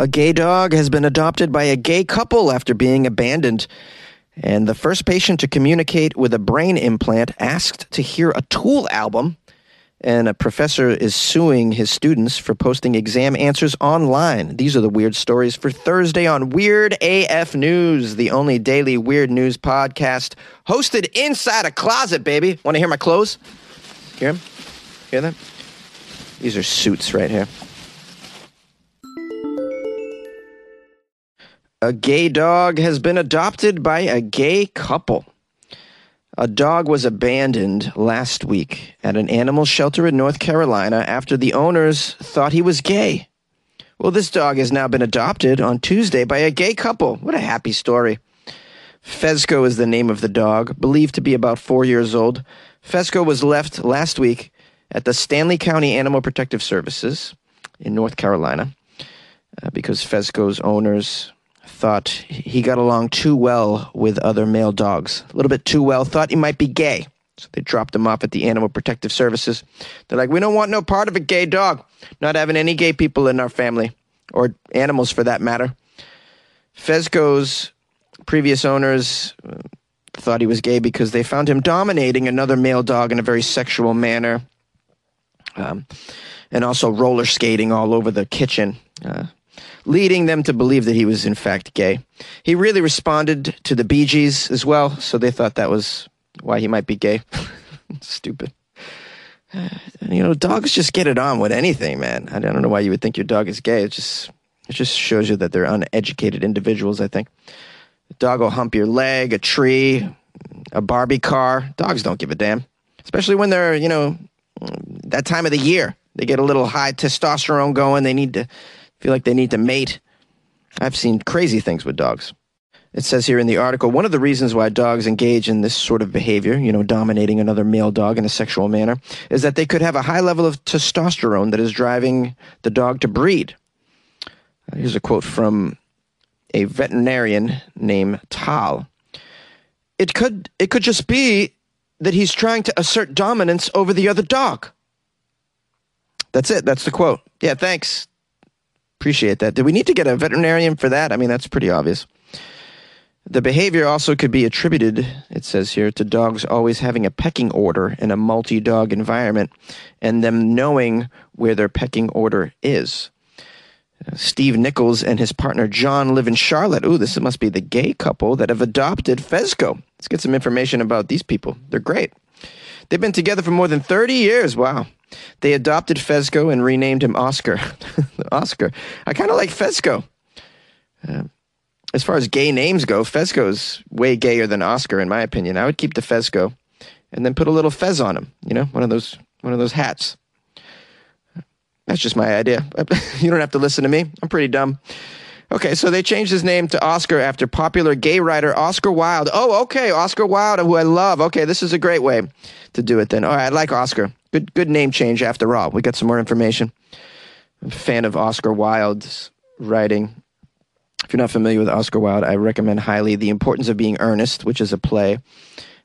A gay dog has been adopted by a gay couple after being abandoned. And the first patient to communicate with a brain implant asked to hear a Tool album. And a professor is suing his students for posting exam answers online. These are the weird stories for Thursday on Weird AF News, the only daily weird news podcast hosted inside a closet, baby. Want to hear my clothes? Hear them? Hear them? These are suits right here. A gay dog has been adopted by a gay couple. A dog was abandoned last week at an animal shelter in North Carolina after the owners thought he was gay. Well, this dog has now been adopted on Tuesday by a gay couple. What a happy story. Fezco is the name of the dog, believed to be about four years old. Fezco was left last week at the Stanly County Animal Protective Services in North Carolina uh, because Fezco's owners thought he got along too well with other male dogs. A little bit too well, thought he might be gay. So they dropped him off at the Animal Protective Services. They're like, we don't want no part of a gay dog. Not having any gay people in our family, or animals for that matter. Fezco's previous owners uh, thought he was gay because they found him dominating another male dog in a very sexual manner. Um, and also roller skating all over the kitchen. Uh, leading them to believe that he was in fact gay. He really responded to the Bee Gees as well, so they thought that was why he might be gay. Stupid. Uh, you know, dogs just get it on with anything, man. I don't know why you would think your dog is gay. It just it just shows you that they're uneducated individuals. I think. A dog will hump your leg, a tree, a Barbie car. Dogs don't give a damn, especially when they're you know that time of the year. They get a little high testosterone going. They need to feel like they need to mate. I've seen crazy things with dogs. It says here in the article one of the reasons why dogs engage in this sort of behavior, you know, dominating another male dog in a sexual manner, is that they could have a high level of testosterone that is driving the dog to breed. Uh, here's a quote from a veterinarian named Tal. It could it could just be that he's trying to assert dominance over the other dog. That's it. That's the quote. Yeah, thanks. Appreciate that. Do we need to get a veterinarian for that? I mean, that's pretty obvious. The behavior also could be attributed, it says here, to dogs always having a pecking order in a multi dog environment and them knowing where their pecking order is. Uh, Steve Nichols and his partner John live in Charlotte. Ooh, this must be the gay couple that have adopted Fezco. Let's get some information about these people. They're great. They've been together for more than 30 years. Wow. They adopted Fezco and renamed him Oscar. Oscar. I kind of like Fezco. Uh, as far as gay names go, Fezco's way gayer than Oscar, in my opinion. I would keep the Fezco and then put a little fez on him. You know, one of those one of those hats. That's just my idea. you don't have to listen to me. I'm pretty dumb. Okay, so they changed his name to Oscar after popular gay writer Oscar Wilde. Oh, okay, Oscar Wilde, who I love. Okay, this is a great way to do it then. All right, I like Oscar. Good, good name change after all. We got some more information. I'm a fan of Oscar Wilde's writing. If you're not familiar with Oscar Wilde, I recommend highly The Importance of Being Earnest, which is a play,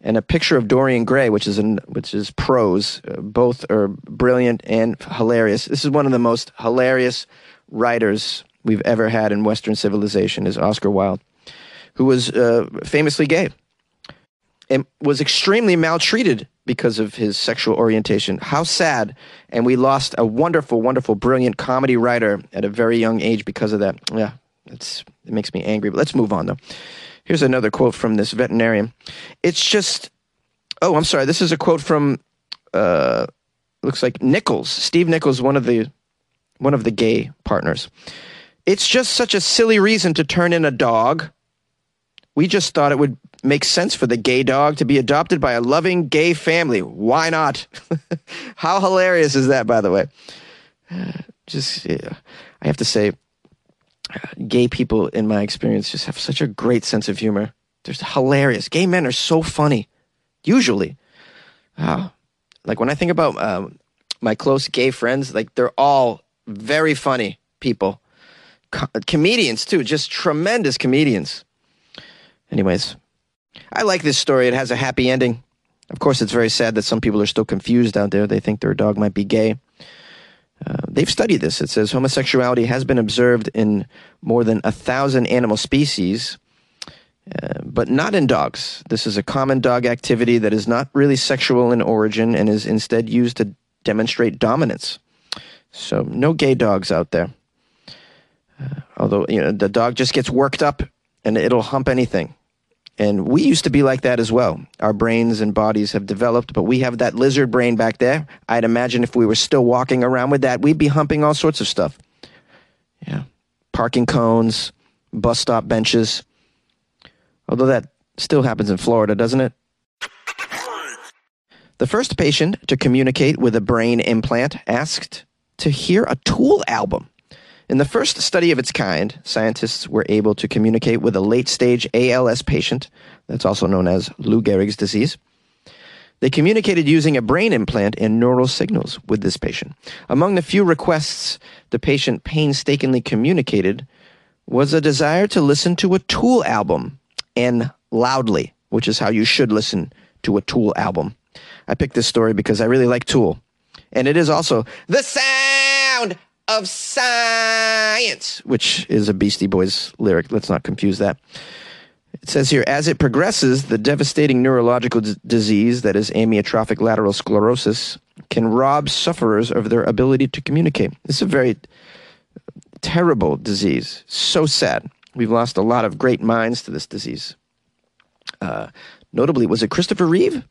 and A Picture of Dorian Gray, which is an, which is prose. Uh, both are brilliant and hilarious. This is one of the most hilarious writers we've ever had in Western civilization is Oscar Wilde, who was uh, famously gay and was extremely maltreated because of his sexual orientation. How sad. And we lost a wonderful, wonderful, brilliant comedy writer at a very young age because of that. Yeah, it's, it makes me angry. But let's move on, though. Here's another quote from this veterinarian. It's just, oh, I'm sorry. This is a quote from, uh, looks like Nichols, Steve Nichols, one of the, one of the gay partners. It's just such a silly reason to turn in a dog. We just thought it would make sense for the gay dog to be adopted by a loving gay family. Why not? How hilarious is that, by the way? Just, yeah, I have to say, gay people, in my experience, just have such a great sense of humor. They're hilarious. Gay men are so funny, usually. Oh, like when I think about um, my close gay friends, like they're all very funny people co- comedians too, just tremendous comedians. Anyways, I like this story. It has a happy ending. Of course, it's very sad that some people are still confused out there. They think their dog might be gay. Uh, they've studied this. It says homosexuality has been observed in more than a thousand animal species, uh, but not in dogs. This is a common dog activity that is not really sexual in origin and is instead used to demonstrate dominance. So, no gay dogs out there. Uh, although, you know, the dog just gets worked up and it'll hump anything. And we used to be like that as well. Our brains and bodies have developed, but we have that lizard brain back there. I'd imagine if we were still walking around with that, we'd be humping all sorts of stuff. Yeah. Parking cones, bus stop benches. Although that still happens in Florida, doesn't it? The first patient to communicate with a brain implant asked to hear a Tool album. In the first study of its kind, scientists were able to communicate with a late stage ALS patient, that's also known as Lou Gehrig's disease. They communicated using a brain implant and neural signals with this patient. Among the few requests the patient painstakingly communicated was a desire to listen to a Tool album and loudly, which is how you should listen to a Tool album. I picked this story because I really like Tool. And it is also the sound of science, which is a Beastie Boys lyric. Let's not confuse that. It says here, as it progresses, the devastating neurological d- disease that is amyotrophic lateral sclerosis can rob sufferers of their ability to communicate. It's a very terrible disease. So sad. We've lost a lot of great minds to this disease. Uh, notably, was it Christopher Reeve?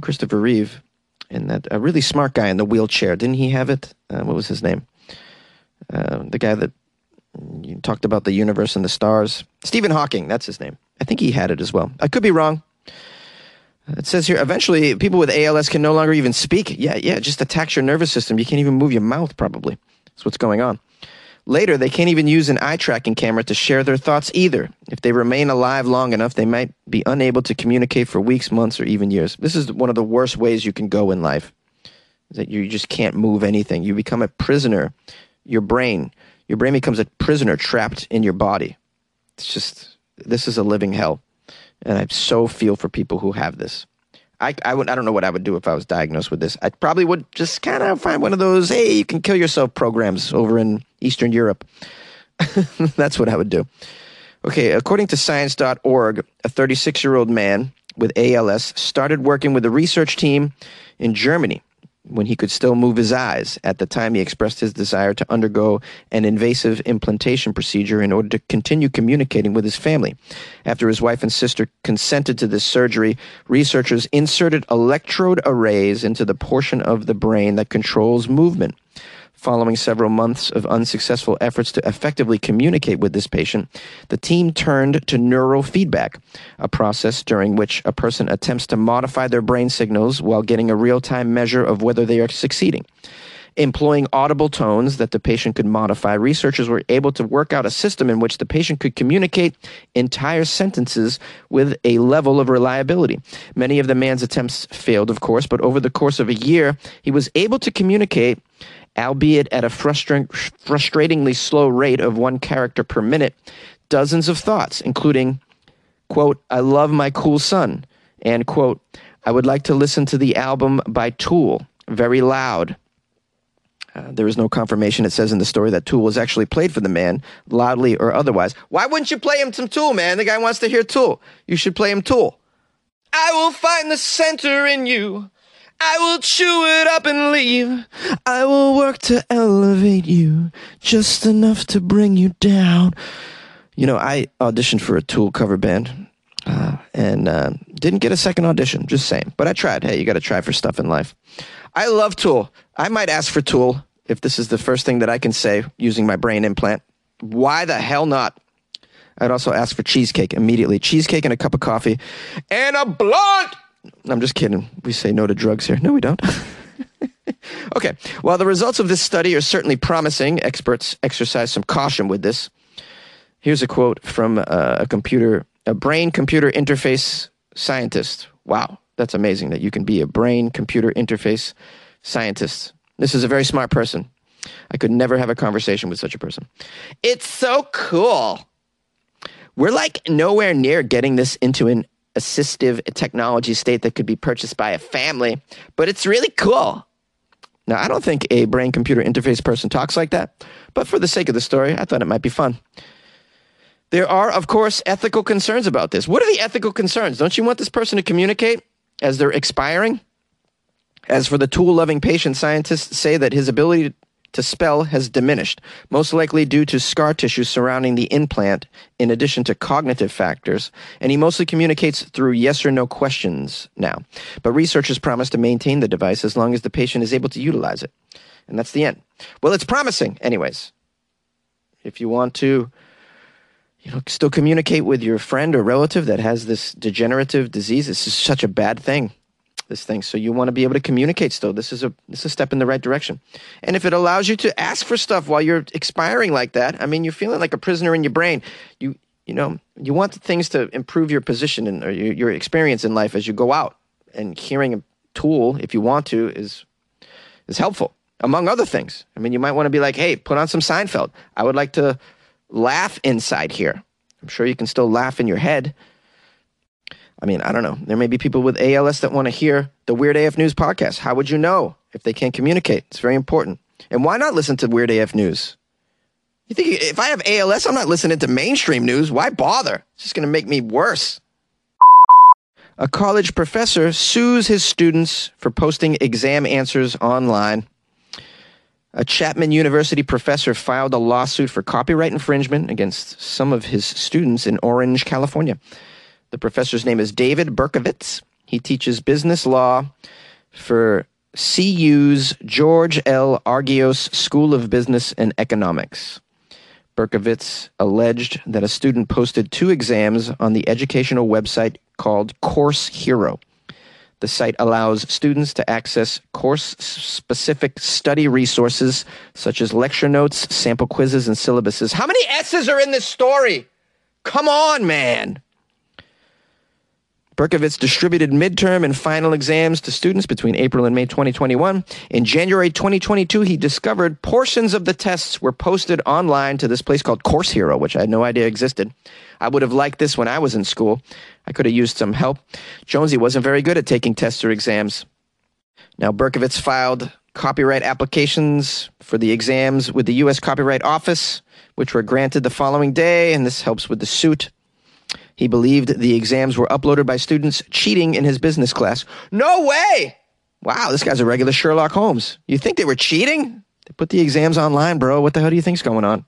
Christopher Reeve, and that a really smart guy in the wheelchair. Didn't he have it? Uh, what was his name? Uh, the guy that you talked about the universe and the stars. Stephen Hawking, that's his name. I think he had it as well. I could be wrong. It says here, eventually people with ALS can no longer even speak. Yeah, yeah, just attacks your nervous system. You can't even move your mouth, probably. That's what's going on. Later, they can't even use an eye tracking camera to share their thoughts either. If they remain alive long enough, they might be unable to communicate for weeks, months, or even years. This is one of the worst ways you can go in life. That you just can't move anything. You become a prisoner your brain. Your brain becomes a prisoner trapped in your body. It's just, this is a living hell. And I so feel for people who have this. I, I, would, I don't know what I would do if I was diagnosed with this. I probably would just kind of find one of those, hey, you can kill yourself programs over in Eastern Europe. That's what I would do. Okay, according to science.org, a 36 year old man with ALS started working with a research team in Germany when he could still move his eyes. At the time, he expressed his desire to undergo an invasive implantation procedure in order to continue communicating with his family. After his wife and sister consented to this surgery, researchers inserted electrode arrays into the portion of the brain that controls movement. Following several months of unsuccessful efforts to effectively communicate with this patient, the team turned to neurofeedback, a process during which a person attempts to modify their brain signals while getting a real time measure of whether they are succeeding. Employing audible tones that the patient could modify, researchers were able to work out a system in which the patient could communicate entire sentences with a level of reliability. Many of the man's attempts failed, of course, but over the course of a year, he was able to communicate albeit at a frustratingly slow rate of one character per minute, dozens of thoughts, including, quote, I love my cool son, and, quote, I would like to listen to the album by Tool, very loud. Uh, there is no confirmation, it says in the story, that Tool was actually played for the man, loudly or otherwise. Why wouldn't you play him some Tool, man? The guy wants to hear Tool. You should play him Tool. I will find the center in you. I will chew it up and leave. I will work to elevate you just enough to bring you down. You know, I auditioned for a Tool cover band uh, and uh, didn't get a second audition, just saying. But I tried. Hey, you got to try for stuff in life. I love Tool. I might ask for Tool if this is the first thing that I can say using my brain implant. Why the hell not? I'd also ask for cheesecake immediately. Cheesecake and a cup of coffee and a blunt. I'm just kidding. We say no to drugs here. No, we don't. okay. While the results of this study are certainly promising, experts exercise some caution with this. Here's a quote from uh, a computer, a brain computer interface scientist. Wow, that's amazing that you can be a brain computer interface scientist. This is a very smart person. I could never have a conversation with such a person. It's so cool. We're like nowhere near getting this into an assistive technology state that could be purchased by a family, but it's really cool. Now, I don't think a brain computer interface person talks like that, but for the sake of the story, I thought it might be fun. There are, of course, ethical concerns about this. What are the ethical concerns? Don't you want this person to communicate as they're expiring? As for the tool loving patient, scientists say that his ability to spell has diminished, most likely due to scar tissue surrounding the implant, in addition to cognitive factors, and he mostly communicates through yes or no questions now. But researchers promise to maintain the device as long as the patient is able to utilize it. And that's the end. Well, it's promising, anyways. If you want to you know, still communicate with your friend or relative that has this degenerative disease. This is such a bad thing. This thing. So you want to be able to communicate still. This is a this is a step in the right direction. And if it allows you to ask for stuff while you're expiring like that, I mean, you're feeling like a prisoner in your brain. You you know, you want things to improve your position and or your, your experience in life as you go out. And hearing a tool, if you want to, is is helpful among other things. I mean, you might want to be like, hey, put on some Seinfeld. I would like to laugh inside here. I'm sure you can still laugh in your head. I mean, I don't know. There may be people with ALS that want to hear the Weird AF News podcast. How would you know if they can't communicate? It's very important. And why not listen to Weird AF News? You think if I have ALS, I'm not listening to mainstream news. Why bother? It's just going to make me worse. A college professor sues his students for posting exam answers online. A Chapman University professor filed a lawsuit for copyright infringement against some of his students in Orange, California. The professor's name is David Berkovitz. He teaches business law for CU's George L. Argyros School of Business and Economics. Berkovitz alleged that a student posted two exams on the educational website called Course Hero. The site allows students to access course specific study resources such as lecture notes, sample quizzes, and syllabuses. How many S's are in this story? Come on, man. Berkovitz distributed midterm and final exams to students between April and May 2021. In January 2022, he discovered portions of the tests were posted online to this place called Course Hero, which I had no idea existed. I would have liked this when I was in school. I could have used some help. Jonesy wasn't very good at taking tests or exams. Now, Berkovitz filed copyright applications for the exams with the U.S. Copyright Office, which were granted the following day, and this helps with the suit. He believed the exams were uploaded by students cheating in his business class. No way! Wow, this guy's a regular Sherlock Holmes. You think they were cheating? They put the exams online, bro. What the hell do you think's going on?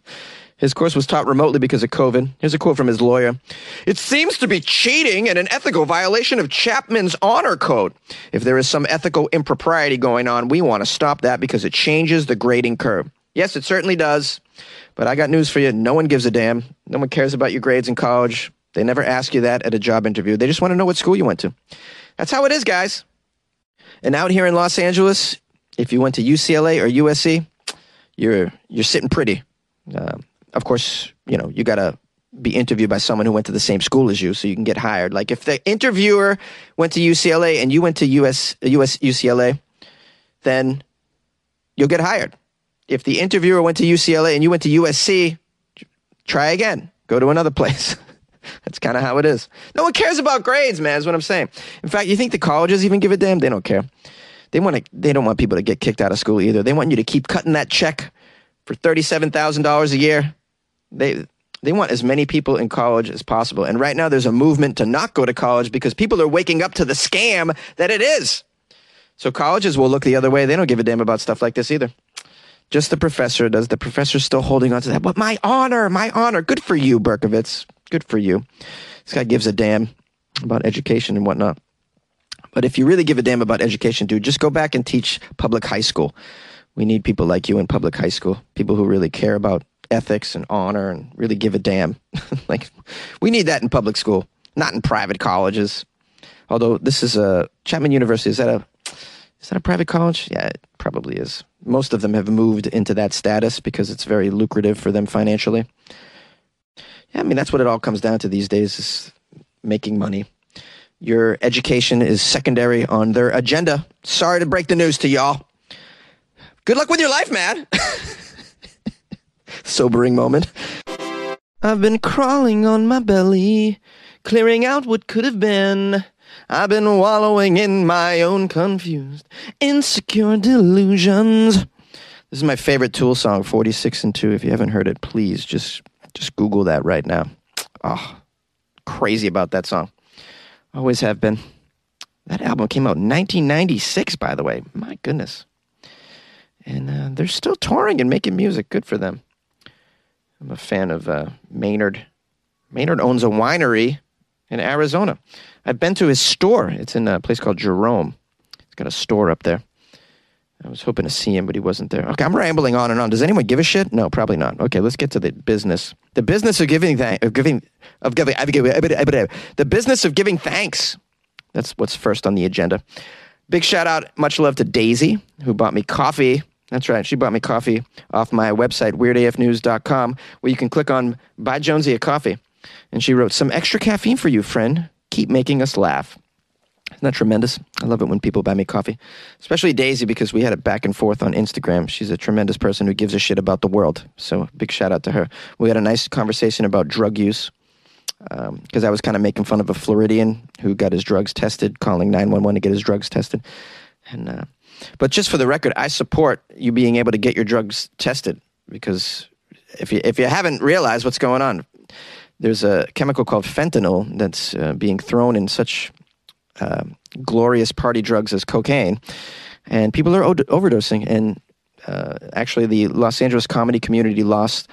his course was taught remotely because of COVID. Here's a quote from his lawyer. It seems to be cheating and an ethical violation of Chapman's honor code. If there is some ethical impropriety going on, we want to stop that because it changes the grading curve. Yes, it certainly does. But I got news for you. No one gives a damn. No one cares about your grades in college. They never ask you that at a job interview. They just want to know what school you went to. That's how it is, guys. And out here in Los Angeles, if you went to UCLA or USC, you're you're sitting pretty. Uh, of course, you know you got to be interviewed by someone who went to the same school as you, so you can get hired. Like if the interviewer went to UCLA and you went to US, US UCLA, then you'll get hired if the interviewer went to UCLA and you went to USC, try again. Go to another place. That's kind of how it is. No one cares about grades, man. Is what I'm saying. In fact, you think the colleges even give a damn? They don't care. They want to. They don't want people to get kicked out of school either. They want you to keep cutting that check for thirty-seven thousand dollars a year. They they want as many people in college as possible. And right now, there's a movement to not go to college because people are waking up to the scam that it is. So colleges will look the other way. They don't give a damn about stuff like this either. Just the professor does. The professor's still holding on to that. But my honor, my honor. Good for you, Berkovitz. Good for you. This guy gives a damn about education and whatnot. But if you really give a damn about education, dude, just go back and teach public high school. We need people like you in public high school, people who really care about ethics and honor and really give a damn. like, we need that in public school, not in private colleges. Although this is a Chapman University, is that a is that a private college? Yeah, it probably is. Most of them have moved into that status because it's very lucrative for them financially. Yeah, I mean that's what it all comes down to these days is making money. Your education is secondary on their agenda. Sorry to break the news to y'all. Good luck with your life, man. Sobering moment. I've been crawling on my belly, clearing out what could have been. I've been wallowing in my own confused, insecure delusions. This is my favorite Tool song, 46 and 2. If you haven't heard it, please just just Google that right now. Oh, crazy about that song. Always have been. That album came out in 1996, by the way. My goodness. And uh, they're still touring and making music. Good for them. I'm a fan of uh, Maynard. Maynard owns a winery in Arizona. I've been to his store. It's in a place called Jerome. He's got a store up there. I was hoping to see him, but he wasn't there. Okay, I'm rambling on and on. Does anyone give a shit? No, probably not. Okay, let's get to the business. The business of giving thanks. Of giving of giving the business of giving thanks. That's what's first on the agenda. Big shout out, much love to Daisy, who bought me coffee. That's right, she bought me coffee off my website, weirdafnews.com, where you can click on Buy Jonesy a Coffee. And she wrote, Some extra caffeine for you, friend. Keep making us laugh. Isn't that tremendous? I love it when people buy me coffee, especially Daisy because we had it back and forth on Instagram. She's a tremendous person who gives a shit about the world. So big shout out to her. We had a nice conversation about drug use because um, I was kind of making fun of a Floridian who got his drugs tested, calling 911 to get his drugs tested. And uh, but just for the record, I support you being able to get your drugs tested because if you if you haven't realized what's going on, there's a chemical called fentanyl that's uh, being thrown in such uh, glorious party drugs as cocaine, and people are overdosing. And uh, actually, the Los Angeles comedy community lost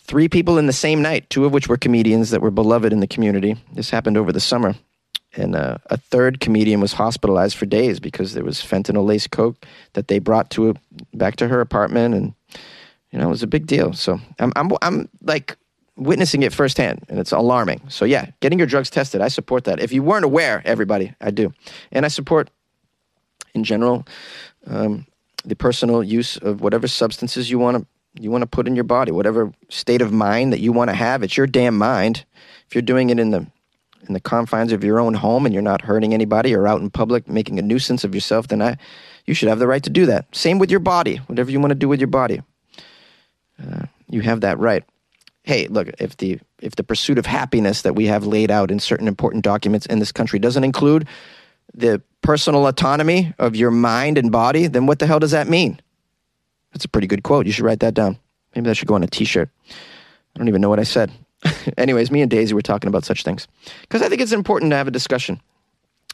three people in the same night, two of which were comedians that were beloved in the community. This happened over the summer. And uh, a third comedian was hospitalized for days because there was fentanyl laced coke that they brought to a, back to her apartment, and you know it was a big deal. So I'm I'm I'm like witnessing it firsthand, and it's alarming. So yeah, getting your drugs tested, I support that. If you weren't aware, everybody, I do, and I support in general um, the personal use of whatever substances you want to you want to put in your body, whatever state of mind that you want to have. It's your damn mind. If you're doing it in the in the confines of your own home and you're not hurting anybody or out in public making a nuisance of yourself, then I, you should have the right to do that. Same with your body. Whatever you want to do with your body, uh, you have that right hey, look, if the if the pursuit of happiness that we have laid out in certain important documents in this country doesn't include the personal autonomy of your mind and body, then what the hell does that mean? That's a pretty good quote. You should write that down. Maybe that should go on a t-shirt. I don't even know what I said. Anyways, me and Daisy were talking about such things because I think it's important to have a discussion.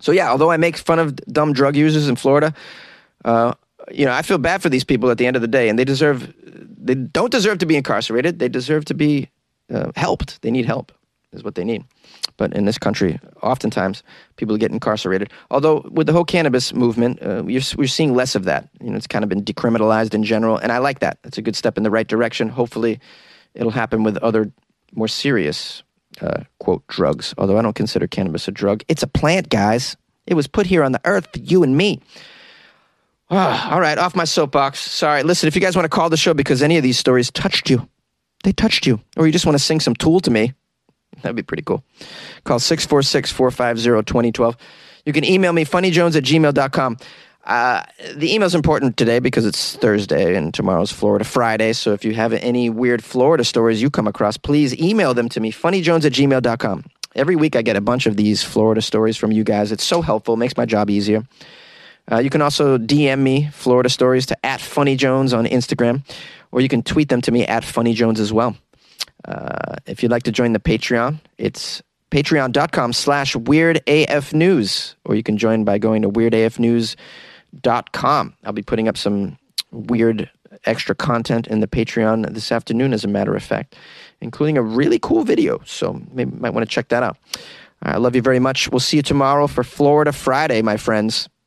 So yeah, although I make fun of dumb drug users in Florida, uh, you know, I feel bad for these people at the end of the day, and they deserve they don't deserve to be incarcerated. They deserve to be uh, helped. They need help, is what they need. But in this country, oftentimes people get incarcerated. Although with the whole cannabis movement, uh, we're, we're seeing less of that. You know, it's kind of been decriminalized in general, and I like that. It's a good step in the right direction. Hopefully, it'll happen with other more serious uh, quote drugs. Although I don't consider cannabis a drug, it's a plant, guys. It was put here on the earth for you and me. Oh, all right, off my soapbox. Sorry. Listen, if you guys want to call the show because any of these stories touched you, they touched you, or you just want to sing some Tool to me, that'd be pretty cool. Call 646 450 2012. You can email me, funnyjones at gmail.com. Uh, the email's important today because it's Thursday and tomorrow's Florida Friday. So if you have any weird Florida stories you come across, please email them to me, funnyjones at gmail.com. Every week I get a bunch of these Florida stories from you guys. It's so helpful, makes my job easier. Uh, you can also DM me Florida stories to at Funny Jones on Instagram, or you can tweet them to me at Funny Jones as well. Uh, if you'd like to join the Patreon, it's patreon.com slash weirdafnews, or you can join by going to weirdafnews.com. I'll be putting up some weird extra content in the Patreon this afternoon, as a matter of fact, including a really cool video. So maybe you might want to check that out. I love you very much. We'll see you tomorrow for Florida Friday, my friends.